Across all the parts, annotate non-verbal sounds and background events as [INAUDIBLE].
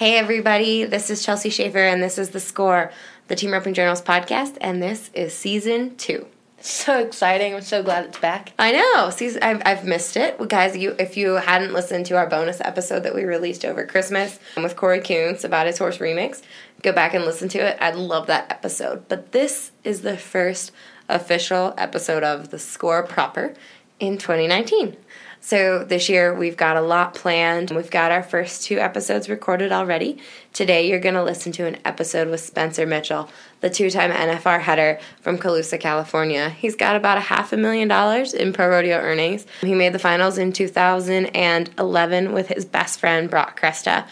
Hey, everybody, this is Chelsea Shaffer, and this is The Score, the Team Roping Journals podcast, and this is season two. So exciting. I'm so glad it's back. I know. Season, I've, I've missed it. Well, guys, you if you hadn't listened to our bonus episode that we released over Christmas um, with Kory Koontz about his horse remix, go back and listen to it. I love that episode. But this is the first official episode of The Score proper in 2019. So this year we've got a lot planned. We've got our first two episodes recorded already. Today you're going to listen to an episode with Spencer Mitchell, the two-time NFR header from Colusa, California. He's got about a half a million dollars in pro rodeo earnings. He made the finals in 2011 with his best friend Broc Cresta.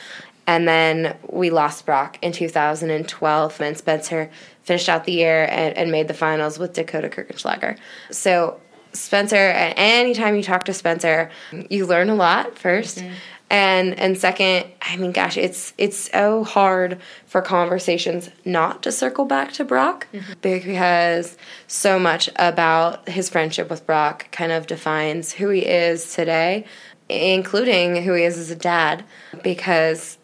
And then we lost Broc in 2012, and Spencer finished out the year and, and made the finals with Dakota Kirchenschlager. So Spencer, and anytime you talk to Spencer, you learn a lot 1st mm-hmm. And and second, I mean gosh, it's it's so hard for conversations not to circle back to Broc mm-hmm. because so much about his friendship with Broc kind of defines who he is today, including who he is as a dad because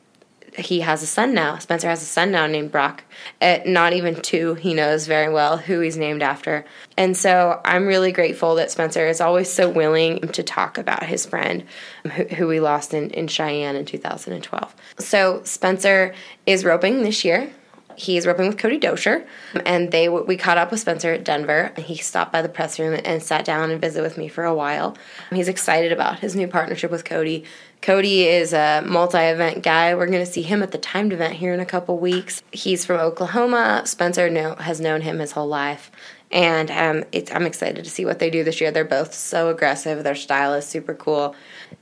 he has a son now. Spencer has a son now named Broc. At not even two, he knows very well who he's named after. And so I'm really grateful that Spencer is always so willing to talk about his friend um, who, who we lost in, in Cheyenne in 2012. So Spencer is roping this year. He's roping with Cody Doescher, um, and they we caught up with Spencer at Denver. And he stopped by the press room and sat down and visited with me for a while. He's excited about his new partnership with Cody. Cody is a multi-event guy. We're going to see him at the timed event here in a couple weeks. He's from Oklahoma. Spencer know, has known him his whole life, and um, I'm excited to see what they do this year. They're both so aggressive. Their style is super cool,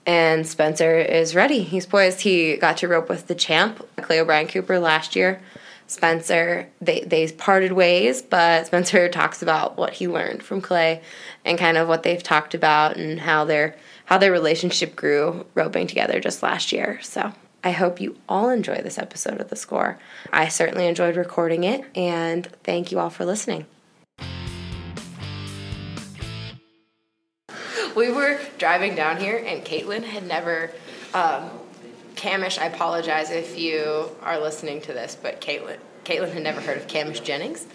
and Spencer is ready. He's poised. He got to rope with the champ, Clay O'Brien Cooper, last year. Spencer, they, they parted ways, but [LAUGHS] Spencer talks about what he learned from Clay and kind of what they've talked about and how they're – how their relationship grew roping together just last year. So I hope you all enjoy this episode of The Score. I certainly enjoyed recording it, and thank you all for listening. We were driving down here, and Caitlin had never. Um, Camish, I apologize if you are listening to this, but Caitlin, Caitlin had never heard of Camish Jennings.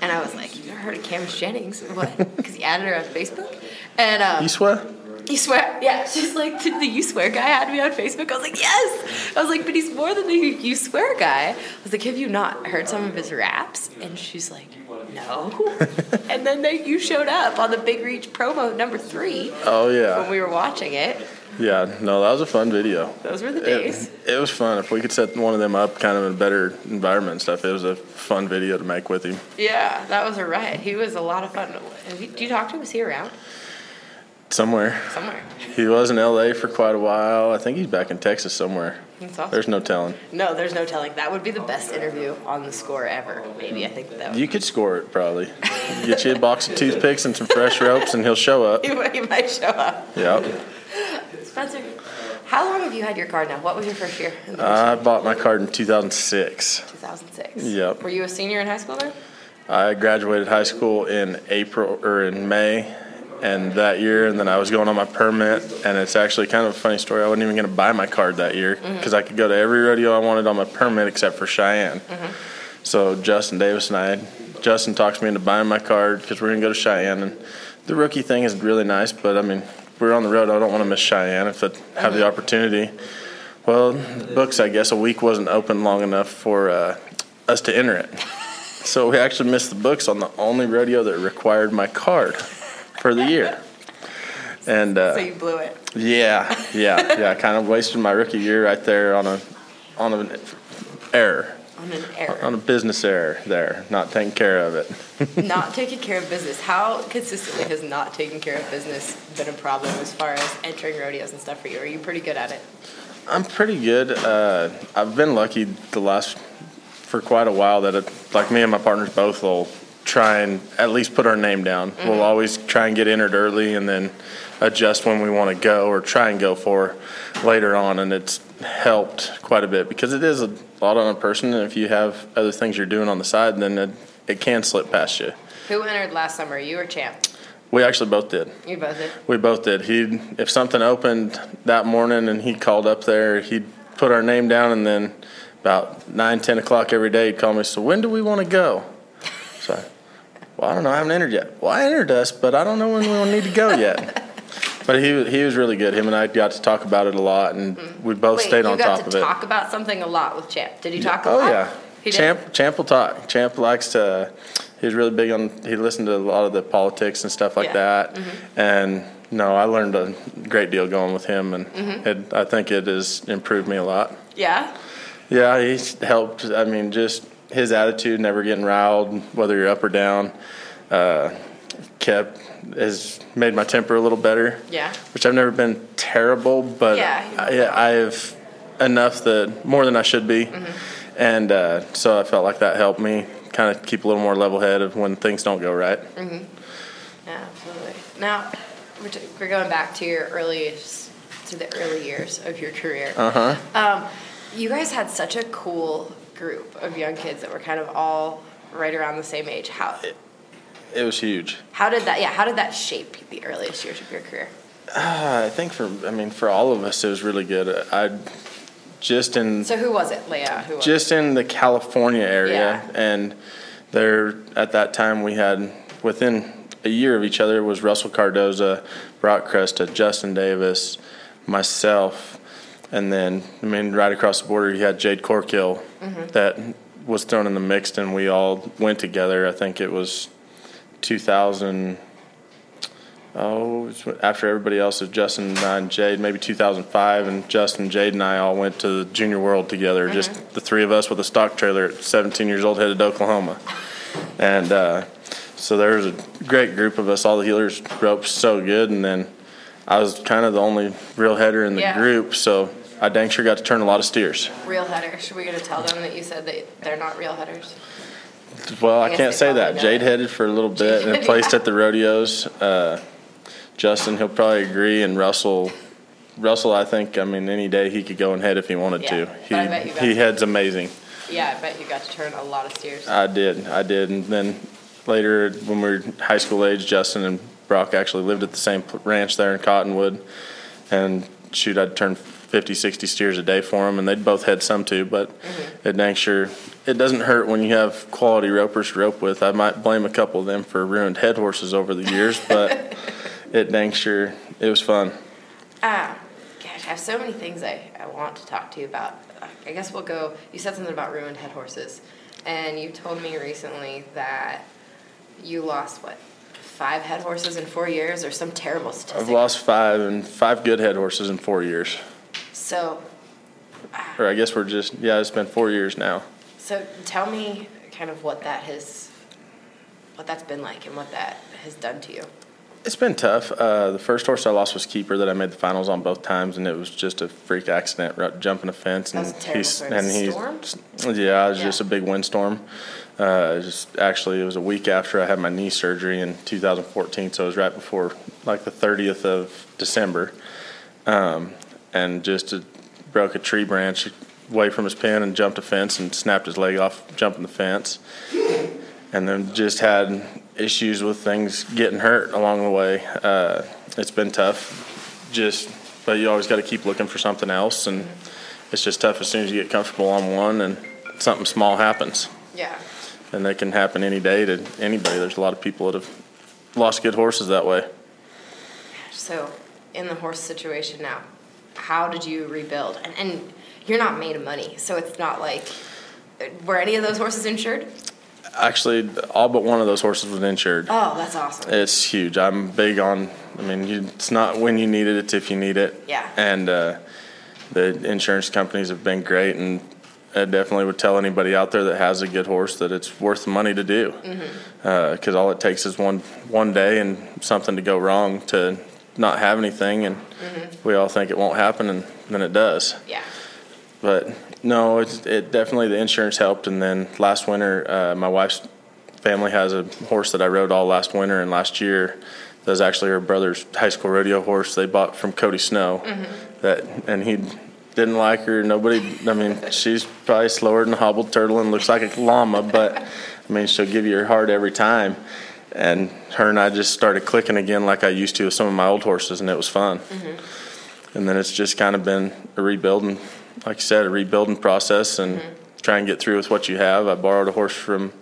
And I was like, You've never heard of Camish Jennings? What? Because he added her on Facebook. And um, You swear? You swear? Yeah. [LAUGHS] She's like, the, the you swear guy had me on Facebook. I was like, yes. I was like, but he's more than the you swear guy. I was like, have you not heard some of his raps? And she's like, no. [LAUGHS] and then they, you showed up on the Big Reach promo number three. Oh yeah. When we were watching it. Yeah, no, that was a fun video. Those were the days. It, it, was fun. If we could set one of them up kind of in a better environment and stuff, it was a fun video to make with him. Yeah, that was a riot. He was a lot of fun. Did you talk to him? Was he around? Somewhere. Somewhere. He was in LA for quite a while. I think he's back in Texas somewhere. Awesome. There's no telling. No, there's no telling. That would be the best interview on the score ever. Maybe I think that. Would. You could score it probably. [LAUGHS] Get you a box of toothpicks and some fresh ropes, and he'll show up. [LAUGHS] he, he might show up. Yep. Spencer, how long have you had your card now? What was your first year? I bought my card in 2006. 2006. Yep. Were you a senior in high school then? I graduated high school in April or in May and that year, and then I was going on my permit, and it's actually kind of a funny story. I wasn't even going to buy my card that year because mm-hmm. I could go to every rodeo I wanted on my permit except for Cheyenne. Mm-hmm. So Justin Davis and I, Justin talks me into buying my card because we're going to go to Cheyenne, and the rookie thing is really nice, but I mean, we're on the road. I don't want to miss Cheyenne if I have mm-hmm. the opportunity. Well, the books, I guess, a week wasn't open long enough for uh, us to enter it. [LAUGHS] So we actually missed the books on the only rodeo that required my card for the year. And uh, so you blew it. Yeah, [LAUGHS] yeah, yeah. Kind of wasted my rookie year right there on a on an error. On an error. On a business error there, not taking care of it. [LAUGHS] not taking care of business. How consistently has not taking care of business been a problem as far as entering rodeos and stuff for you? Are you pretty good at it? I'm pretty good. Uh, I've been lucky the last for quite a while that it, like me and my partners both will try and at least put our name down. Mm-hmm. We'll always try and get entered early and then adjust when we want to go or try and go for later on. And it's helped quite a bit because it is a lot on a person. And if you have other things you're doing on the side, then it, it can slip past you. Who entered last summer? You or Champ? We actually both did. You both did. We both did. He, if something opened that morning and he called up there, he'd put our name down, and then about nine, ten o'clock every day, he'd call me. So when do we want to go? So, I, well, I don't know. I haven't entered yet. Well, I entered us, but I don't know when we need to go yet. [LAUGHS] But he he was really good. Him and I got to talk about it a lot, and we both Wait, stayed on top to of it. talk about something a lot with Champ. Did he talk a oh lot? yeah, He did? Champ Champ will talk. Champ likes to. He's really big on. He listened to a lot of the politics and stuff like Yeah. Mm-hmm. that. And no, I learned a great deal going with him, and Mm-hmm. it, I think it has improved me a lot. Yeah. Yeah, he's helped. I mean, just his attitude, never getting riled, whether you're up or down, uh, kept has made my temper a little better. Yeah. Which I've never been terrible, but Yeah, I, I have enough that more than I should be, Mm-hmm. and uh, so I felt like that helped me kind of keep a little more level headed when things don't go right. Mm-hmm. Yeah, absolutely. Now, we're, t- we're going back to your earliest, to the early years of your career. Uh huh. Um, you guys had such a cool group of young kids that were kind of all right around the same age. How It was huge. how did that? Yeah, how did that shape the earliest years of your career? Uh, I think for I mean for all of us it was really good. I just in So who was it, Leah? Who was just in the California area, Yeah. and there at that time we had within a year of each other was Russell Cardoza, Broc Cresta, Justin Davis, myself, and then I mean right across the border you had Jade Corkill that was thrown in the mix, and we all went together. I think it was 2000. Oh, after everybody else was Justin and I and Jade, maybe 2005, and Justin, Jade, and I all went to the Junior World together. Just the three of us with a stock trailer at 17 years old, headed to Oklahoma, and uh, so there was a great group of us. All the heelers roped so good, and then I was kind of the only real header in the Yeah. group, so I dang sure got to turn a lot of steers. real headers? Should we gonna tell them that you said that they're not real headers? Well, I I, can't say that. know Jade headed for a little bit and [LAUGHS] Jade, placed yeah. at the rodeos. Uh, Justin, he'll probably agree, and Russell. Russell, I think, I mean, any day he could go and head if he wanted Yeah, to. He I bet you he to. heads amazing. Yeah, I bet you got to turn a lot of steers. I did, I did, and then later when we were high school age, Justin and Broc actually lived at the same ranch there in Cottonwood, and shoot, I'd turn 50, 60 steers a day for them, and they'd both head some too, but Mm-hmm. it dang sure it doesn't hurt when you have quality ropers to rope with. I might blame a couple of them for ruined head horses over the years, but [LAUGHS] it dang sure it was fun. Ah, gosh, I have so many things I, I want to talk to you about. I guess we'll go. You said something about ruined head horses, and you told me recently that you lost what five head horses in four years, or some terrible statistic. I've lost five and five good head horses in four years, So, ah. or I guess we're just yeah, it's been four years now. so tell me kind of what that has, what that's been like, and what that has done to you. It's been tough. Uh, the first horse I lost was Keeper that I made the finals on both times, and it was just a freak accident, jumping a fence. That was and a terrible story. and he's yeah, it was Yeah. just a big windstorm. Uh, just actually it was a week after I had my knee surgery in 2014, so it was right before like the 30th of December, um, and just uh broke a tree branch away from his pen and jumped a fence and snapped his leg off jumping the fence and then just had issues with things getting hurt along the way. Uh, it's been tough, just but you always got to keep looking for something else, and it's just tough as soon as you get comfortable on one and something small happens, Yeah. and that can happen any day to anybody. There's a lot of people that have lost good horses that way. So, in the horse situation now, how did you rebuild? And, and you're not made of money, so it's not like were any of those horses insured? Actually, all but one of those horses was insured. Oh, that's awesome. It's huge. I'm big on. I mean, you, it's not when you need it; it's if you need it. Yeah. And uh, the insurance companies have been great, and I definitely would tell anybody out there that has a good horse that it's worth the money to do. Mm-hmm. Because all it takes is one one day and something to go wrong to not have anything, and Mm-hmm. we all think it won't happen, and then it does. Yeah. But no, it's, it definitely the insurance helped. And then last winter, uh, my wife's family has a horse that I rode all last winter and last year. That was actually her brother's high school rodeo horse they bought from Cody Snow. That and he didn't like her. Nobody. I mean, she's probably slower than a hobbled turtle and looks like a llama, but I mean, she'll give you her heart every time. And her and I just started clicking again like I used to with some of my old horses, and it was fun. And then it's just kind of been a rebuild, and like you said, a rebuilding process and try and get through with what you have. I borrowed a horse from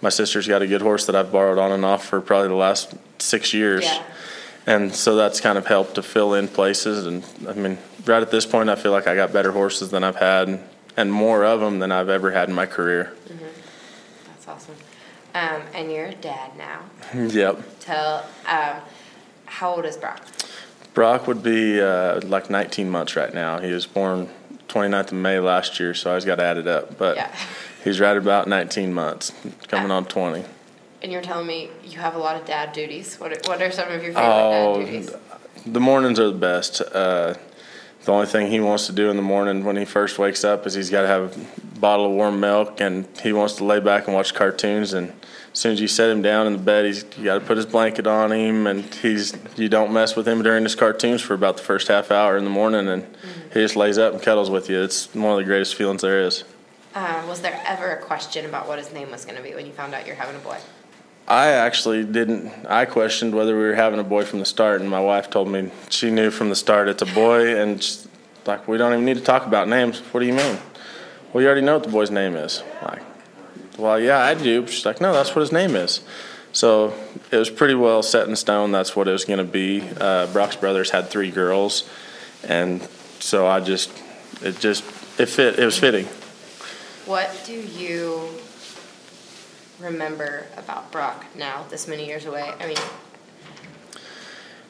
my sister's got a good horse that I've borrowed on and off for probably the last six years. Yeah. And so that's kind of helped to fill in places. And I mean, right at this point, I feel like I got better horses than I've had and more of them than I've ever had in my career. That's awesome. Um, and you're a dad now. [LAUGHS] Yep. Tell, um, how old is Broc? Broc would be uh, like 19 months right now. He was born 29th of May last year, so I just got to add it up. But Yeah. he's right about 19 months, coming on 20. And you're telling me you have a lot of dad duties. What are, what are some of your favorite Oh, dad duties? the mornings are the best. Uh, the only thing he wants to do in the morning when he first wakes up is he's got to have a bottle of warm milk and he wants to lay back and watch cartoons. And as soon as you set him down in the bed, he's you got to put his blanket on him and he's you don't mess with him during his cartoons for about the first half hour in the morning and he just lays up and cuddles with you. It's one of the greatest feelings there is. Uh, was there ever a question about what his name was going to be when you found out you're having a boy? I actually didn't. I questioned whether we were having a boy from the start, and my wife told me she knew from the start it's a boy, [LAUGHS] and she's like, we don't even need to talk about names. What do you mean? Well, you already know what the boy's name is. Like, well, yeah, I do. She's like, no, that's what his name is. So it was pretty well set in stone. That's what it was going to be. Uh, Broc's brothers had three girls, and so I just, it just, it fit. It was fitting. What do you remember about Broc now, this many years away? I mean,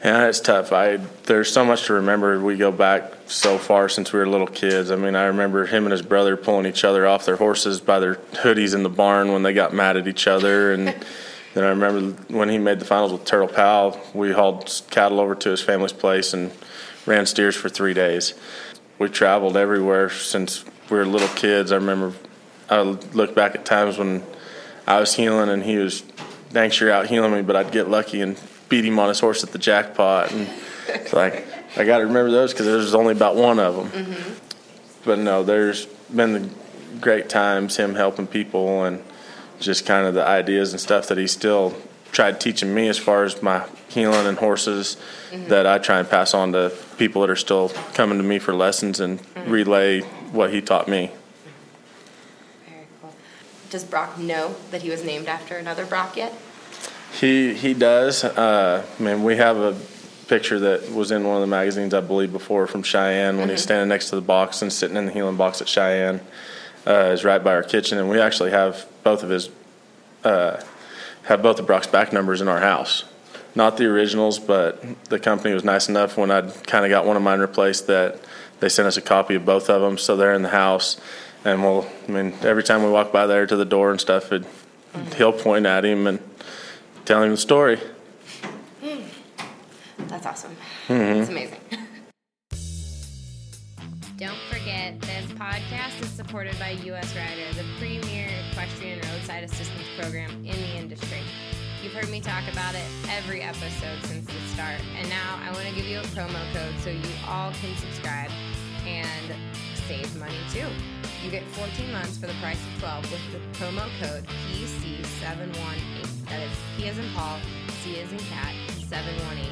Yeah, it's tough. I there's so much to remember. We go back so far since we were little kids. I mean, I remember him and his brother pulling each other off their horses by their hoodies in the barn when they got mad at each other. And [LAUGHS] then I remember when he made the finals with Turtle Powell, we hauled cattle over to his family's place and ran steers for three days. We traveled everywhere since we were little kids. I remember I look back at times when I was heeling and he was dang sure out heeling me, but I'd get lucky and beat him on his horse at the jackpot. And it's like, I got to remember those because there's only about one of them. Mm-hmm. But no, there's been the great times, him helping people and just kind of the ideas and stuff that he still tried teaching me as far as my heeling and horses that I try and pass on to people that are still coming to me for lessons and relay what he taught me. very cool. Does Broc know that he was named after another Broc yet? He he does. Uh, I mean, we have a picture that was in one of the magazines, I believe, before from Cheyenne when he's standing next to the box and sitting in the heeling box at Cheyenne. Uh, is right by our kitchen, and we actually have both of his uh, have both of Broc's back numbers in our house. Not the originals, but the company was nice enough when I'd kind of got one of mine replaced that they sent us a copy of both of them, so they're in the house. And we'll, I mean, every time we walk by there to the door and stuff, it, he'll point at him and tell him the story. That's awesome. Mm-hmm. It's amazing. Don't forget, this podcast is supported by US Rider, the premier equestrian roadside assistance program in the industry. You've heard me talk about it every episode since the start, and now I want to give you a promo code so you all can subscribe and save money too. You get 14 months for the price of 12 with the promo code PC718. That is P as in Paul, C as in cat, 718.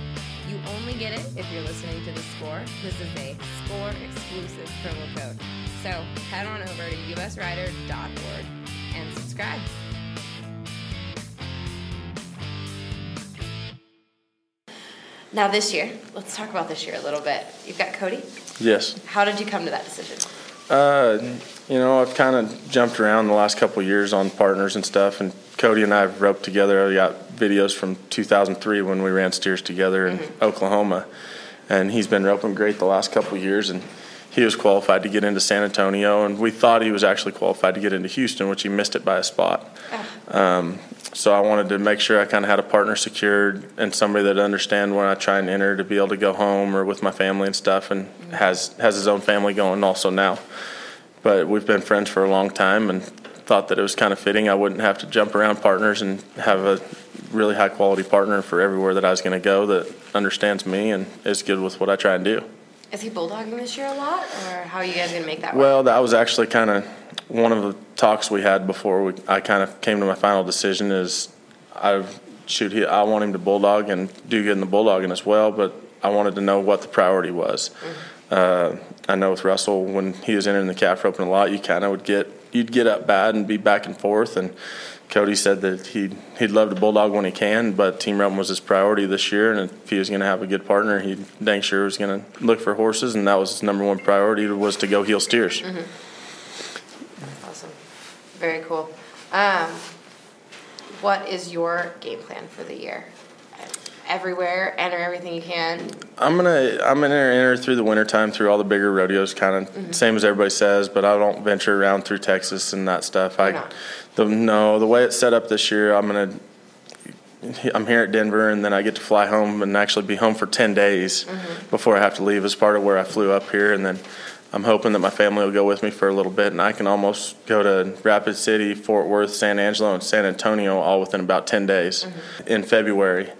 You only get it if you're listening to the score. This is a score exclusive promo code. So head on over to usrider.org and subscribe. Now, this year, let's talk about this year a little bit. You've got Cody. Yes. How did you come to that decision? Uh, you know, I've kind of jumped around the last couple of years on partners and stuff, and Cody and I have roped together. I got videos from 2003 when we ran steers together in Oklahoma, and he's been roping great the last couple of years, and he was qualified to get into San Antonio, and we thought he was actually qualified to get into Houston, which he missed it by a spot. Um, so I wanted to make sure I kind of had a partner secured and somebody that understand when I try and enter to be able to go home or with my family and stuff, and has has his own family going also now. But we've been friends for a long time, and thought that it was kind of fitting. I wouldn't have to jump around partners and have a really high quality partner for everywhere that I was going to go that understands me and is good with what I try and do. Is he bulldogging this year a lot, or how are you guys going to make that work? Well, that was actually kind of one of the talks we had before we, I kind of came to my final decision is I shoot he, I want him to bulldog and do good in the bulldogging as well, but I wanted to know what the priority was. Uh, I know with Russell when he was entering the calf roping a lot, you kind of would get you'd get up bad and be back and forth. And Cody said that he'd he'd love to bulldog when he can, but team roping was his priority this year. And if he was going to have a good partner, he dang sure was going to look for horses, and that was his number one priority was to go heel steers. Awesome. Very cool. Um, what is your game plan for the year? Everywhere, enter everything you can. I'm gonna I'm gonna enter through the wintertime through all the bigger rodeos, kind of mm-hmm. same as everybody says. But I don't venture around through Texas and that stuff. Why I not? the no the way it's set up this year, I'm gonna I'm here at Denver and then I get to fly home and actually be home for ten days mm-hmm. before I have to leave as part of where I flew up here, and then I'm hoping that my family will go with me for a little bit, and I can almost go to Rapid City, Fort Worth, San Angelo, and San Antonio all within about ten days mm-hmm. in February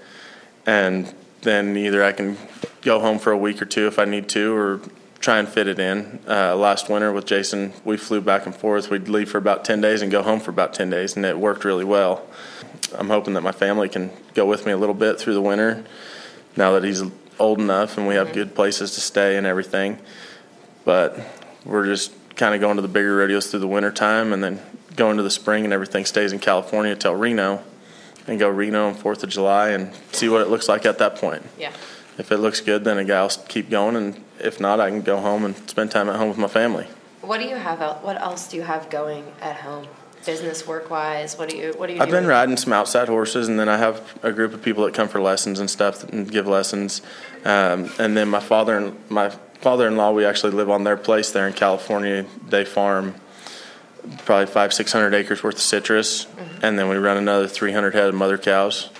and then either I can go home for a week or two if I need to, or try and fit it in. Uh, last winter with Jason, we flew back and forth. We'd leave for about 10 days and go home for about 10 days, and it worked really well. I'm hoping that my family can go with me a little bit through the winter now that he's old enough and we have good places to stay and everything. But we're just kind of going to the bigger rodeos through the winter time and then going to the spring and everything stays in California till Reno and go Reno on Fourth of July and see what it looks like at that point. Yeah. If it looks good, then a guy will keep going, and if not, I can go home and spend time at home with my family. What do you have? What else do you have going at home, business work wise? What do you What do you? I've been riding some outside horses, and then I have a group of people that come for lessons and stuff and give lessons. Um, and then my father and my father-in-law, we actually live on their place there in California. They farm probably five, six hundred acres worth of citrus, mm-hmm. and then we run another three hundred head of mother cows.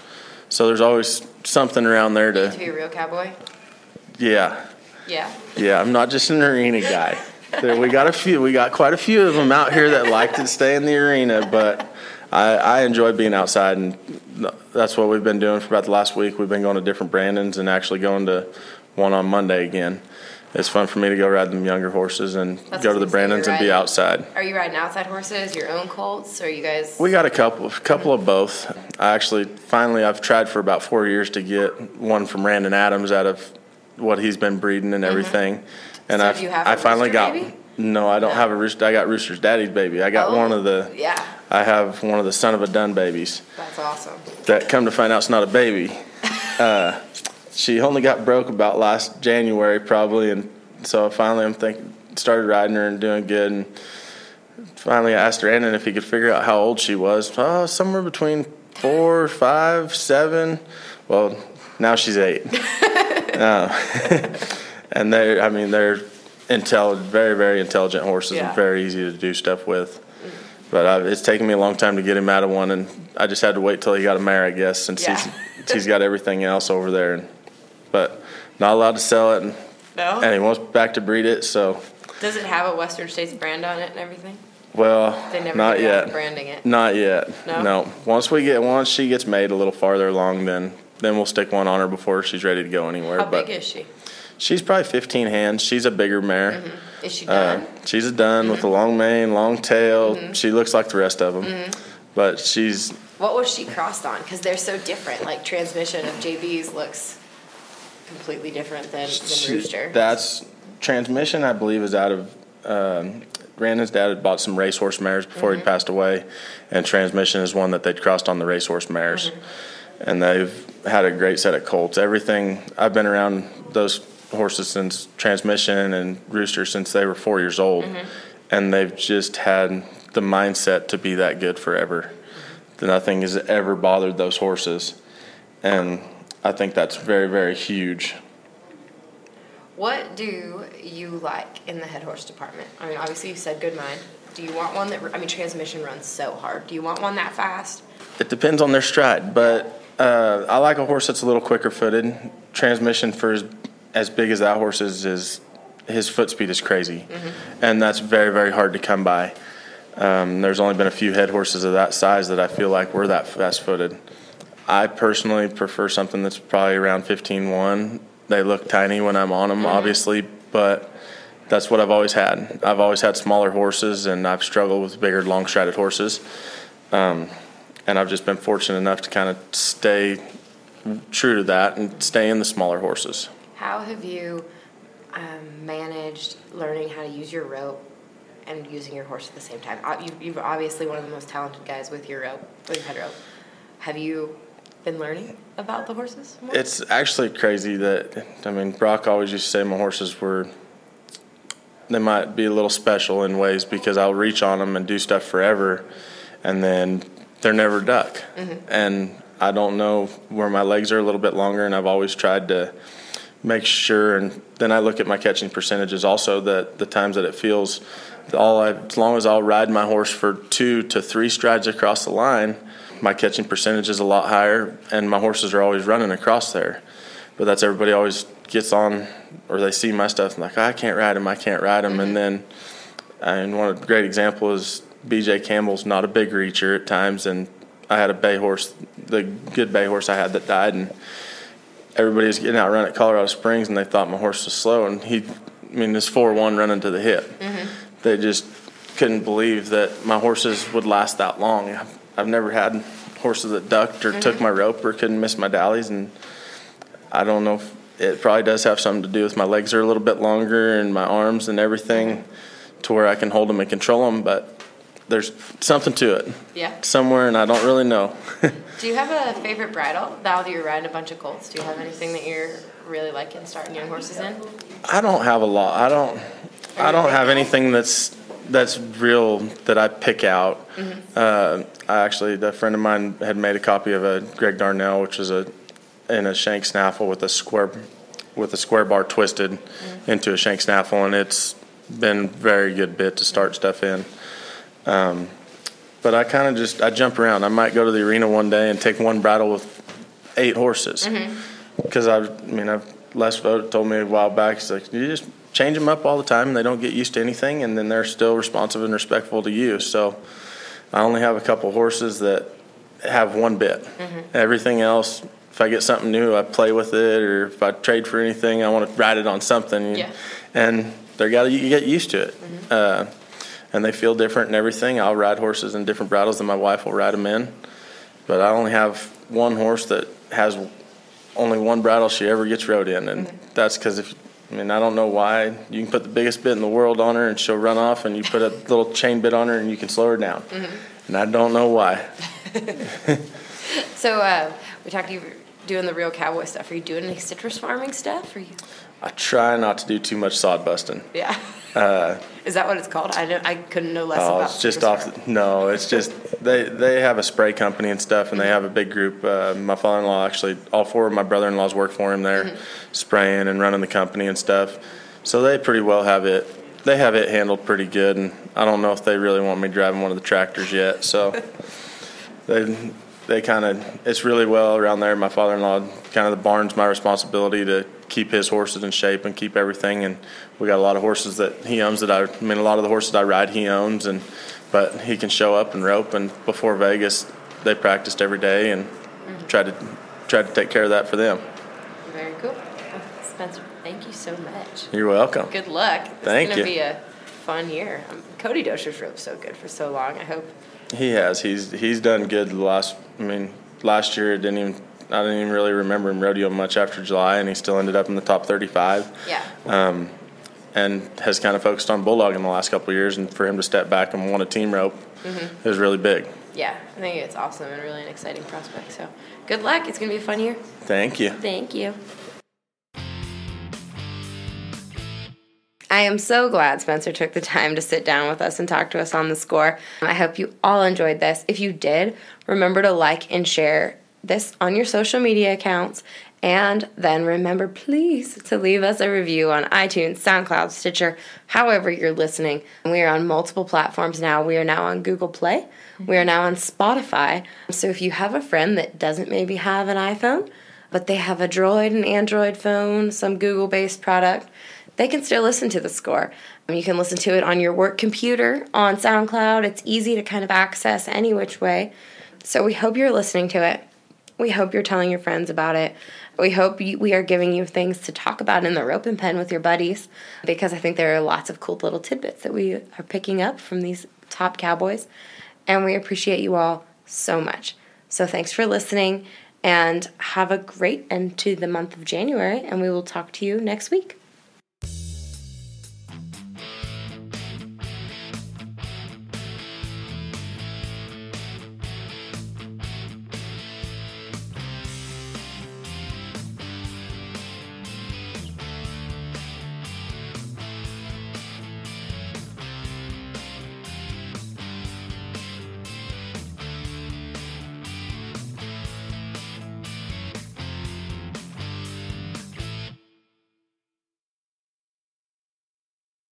So there's always something around there to to, be a real cowboy. yeah. Yeah. Yeah, I'm not just an arena guy. There, we got a few. We got quite a few of them out here that like to stay in the arena, but I, I enjoy being outside, and that's what we've been doing for about the last week. We've been going to different brandings and actually going to one on Monday again. It's fun for me to go ride them younger horses and That's go to the. brandings and be outside. Are you riding outside horses? Your own colts? Or are you guys? We got a couple, couple of both. I actually, finally, I've tried for about four years to get one from Brandon Adams out of what he's been breeding and everything. And Mm-hmm. So I, do you have I a finally got. baby? No, I don't have a rooster. I got Rooster's daddy's baby. I got Oh, one of the. yeah. I have one of the son of a dun babies. That's awesome. That come to find out, it's not a baby. [LAUGHS] uh, she only got broke about last January probably, and so finally I'm thinking started riding her and doing good. And finally I asked Brandon if he could figure out how old she was. Oh, somewhere between four, five, seven. Well, now she's eight. [LAUGHS] uh, [LAUGHS] and they, I mean, they're intelligent, very, very intelligent horses Yeah. and very easy to do stuff with. But uh, it's taken me a long time to get him out of one, and I just had to wait till he got a mare, I guess, since Yeah. he's [LAUGHS] he's got everything else over there. And, but not allowed to sell it, and, No. and he wants back to breed it. So, Does it have a Western States brand on it and everything? well, They never not get around to yet. branding it. Not yet. No? Once we get once she gets made a little farther along, then then we'll stick one on her before she's ready to go anywhere. How but big is she? she's probably 15 hands. She's a bigger mare. Mm-hmm. Is she Uh, done? she's a dun with a mm-hmm. long mane, long tail. Mm-hmm. She looks like the rest of them, but she's what was she crossed on? Because they're so different. Like transmission of JB's looks completely different than, than Rooster. That's transmission. I believe is out of. Um, Brandon's dad had bought some racehorse mares before he'd mm-hmm. passed away, and transmission is one that they'd crossed on the racehorse mares, mm-hmm. and they've had a great set of colts. Everything I've been around those horses since transmission and rooster since they were four years old, mm-hmm. and they've just had the mindset to be that good forever. Nothing has ever bothered those horses, and I think that's very very huge. What do you like in the head horse department? I mean, obviously you said good mind. Do you want one that? I mean, transmission runs so hard. Do you want one that fast? It depends on their stride, but uh, I like a horse that's a little quicker footed. Transmission for as, as big as that horse is, is his foot speed is crazy, and that's very very hard to come by. Um, there's only been a few head horses of that size that I feel like were that fast footed. I personally prefer something that's probably around 15-1. They look tiny when I'm on them, obviously, but that's what I've always had. I've always had smaller horses, and I've struggled with bigger, long-strided horses. Um, and I've just been fortunate enough to kind of stay true to that and stay in the smaller horses. How have you? um, managed learning how to use your rope and using your horse at the same time? Uh, You, you're obviously one of the most talented guys with your rope, with your head rope. Have you been learning about the horses more? It's actually crazy that I mean Broc always used to say my horses were they might be a little special in ways because I'll reach on them and do stuff forever, and then they're never duck. Mm-hmm. And I don't know where my legs are a little bit longer, and I've always tried to make sure. And then I look at my catching percentages also that the times that it feels all I, as long as I'll ride my horse for two to three strides across the line, my catching percentage is a lot higher, and my horses are always running across there. But that's everybody always gets on, or they see my stuff and like I can't ride him, I can't ride him, and mm-hmm. then and one great example is BJ Campbell's not a big reacher at times, and I had a bay horse, the good bay horse I had that died, and everybody was getting out run at Colorado Springs, and they thought my horse was slow, and he, I mean, this four one running to the hip. Mm-hmm. They just couldn't believe that my horses would last that long. I've, never had horses that ducked or took mm-hmm. my rope or couldn't miss my dallies, and I don't know if it probably does have something to do with my legs are a little bit longer and my arms and everything mm-hmm. to where I can hold them and control them, but there's something to it yeah. somewhere, and I don't really know. [LAUGHS] Do you have a favorite bridle now that you're riding a bunch of colts? Do you have anything that you're really liking starting young horses in? I don't have a lot. I don't. I don't have anything that's that's real that I pick out. Uh, I actually, a friend of mine had made a copy of a Greg Darnall, which is a in a shank snaffle with a square with a square bar twisted into a shank snaffle, and it's been very good bit to start stuff in. Um, but I kind of just I jump around. I might go to the arena one day and take one bridle with eight horses because I, I mean I've Les Vogt told me a while back. He's like you just change them up all the time. and They don't get used to anything, and then they're still responsive and respectful to you. So I only have a couple horses that have one bit. Mm-hmm. Everything else, if I get something new, I play with it, or if I trade for anything, I want to ride it on something. Yeah. And they got to you get used to it. Mm-hmm. Uh, and they feel different and everything. I'll ride horses in different bridles than my wife will ride them in. But I only have one horse that has only one bridle she ever gets rode in, and mm-hmm. that's because if I mean I don't know why you can put the biggest bit in the world on her and she'll run off, and you put a little chain bit on her and you can slow her down, and I don't know why. [LAUGHS] So uh, we talked to you doing the real cowboy stuff. Are you doing any citrus farming stuff? Are you? I try not to do too much sod busting. Yeah. Uh, Is that what it's called? I I couldn't know less Oh, about. it's just off. The, no, it's just they they have a spray company and stuff, and they have a big group. Uh, my father-in-law actually, all four of my brother-in-laws work for him there, spraying and running the company and stuff. So they pretty well have it. They have it handled pretty good, and I don't know if they really want me driving one of the tractors yet. So [LAUGHS] they they kind of it's really well around there. My father-in-law kind of the barn's my responsibility to keep his horses in shape and keep everything. And we got a lot of horses that he owns that I, I mean a lot of the horses I ride he owns, and but he can show up and rope. And before Vegas, they practiced every day and tried to tried to take care of that for them. Very cool. Well, Spencer, thank you so much. You're welcome. Good luck. It's Thank gonna you. be a fun year. Um, Cody Doescher's roped so good for so long. I hope. He has. He's he's done good the last. I mean, last year didn't even. I didn't even really remember him rodeo much after July, and he still ended up in the top 35. Yeah. Um, and has kind of focused on bulldog in the last couple of years, and for him to step back and want a team rope Mm-hmm. it was really big. Yeah, I think it's awesome and really an exciting prospect. So, good luck. It's gonna be a fun year. Thank you. Thank you. I am so glad Spencer took the time to sit down with us and talk to us on the score. Um, I hope you all enjoyed this. If you did, remember to like and share this on your social media accounts. And then remember, please, to leave us a review on iTunes, SoundCloud, Stitcher, however you're listening. We are on multiple platforms now. We are now on Google Play. We are now on Spotify. So if you have a friend that doesn't maybe have an iPhone, but they have a Droid, an Android phone, some Google based product, they can still listen to the score. You can listen to it on your work computer, on SoundCloud. It's easy to kind of access any which way. So we hope you're listening to it. We hope you're telling your friends about it. We hope you, we are giving you things to talk about in the rope and pen with your buddies because I think there are lots of cool little tidbits that we are picking up from these top cowboys. And we appreciate you all so much. So thanks for listening and have a great end to the month of January. And we will talk to you next week.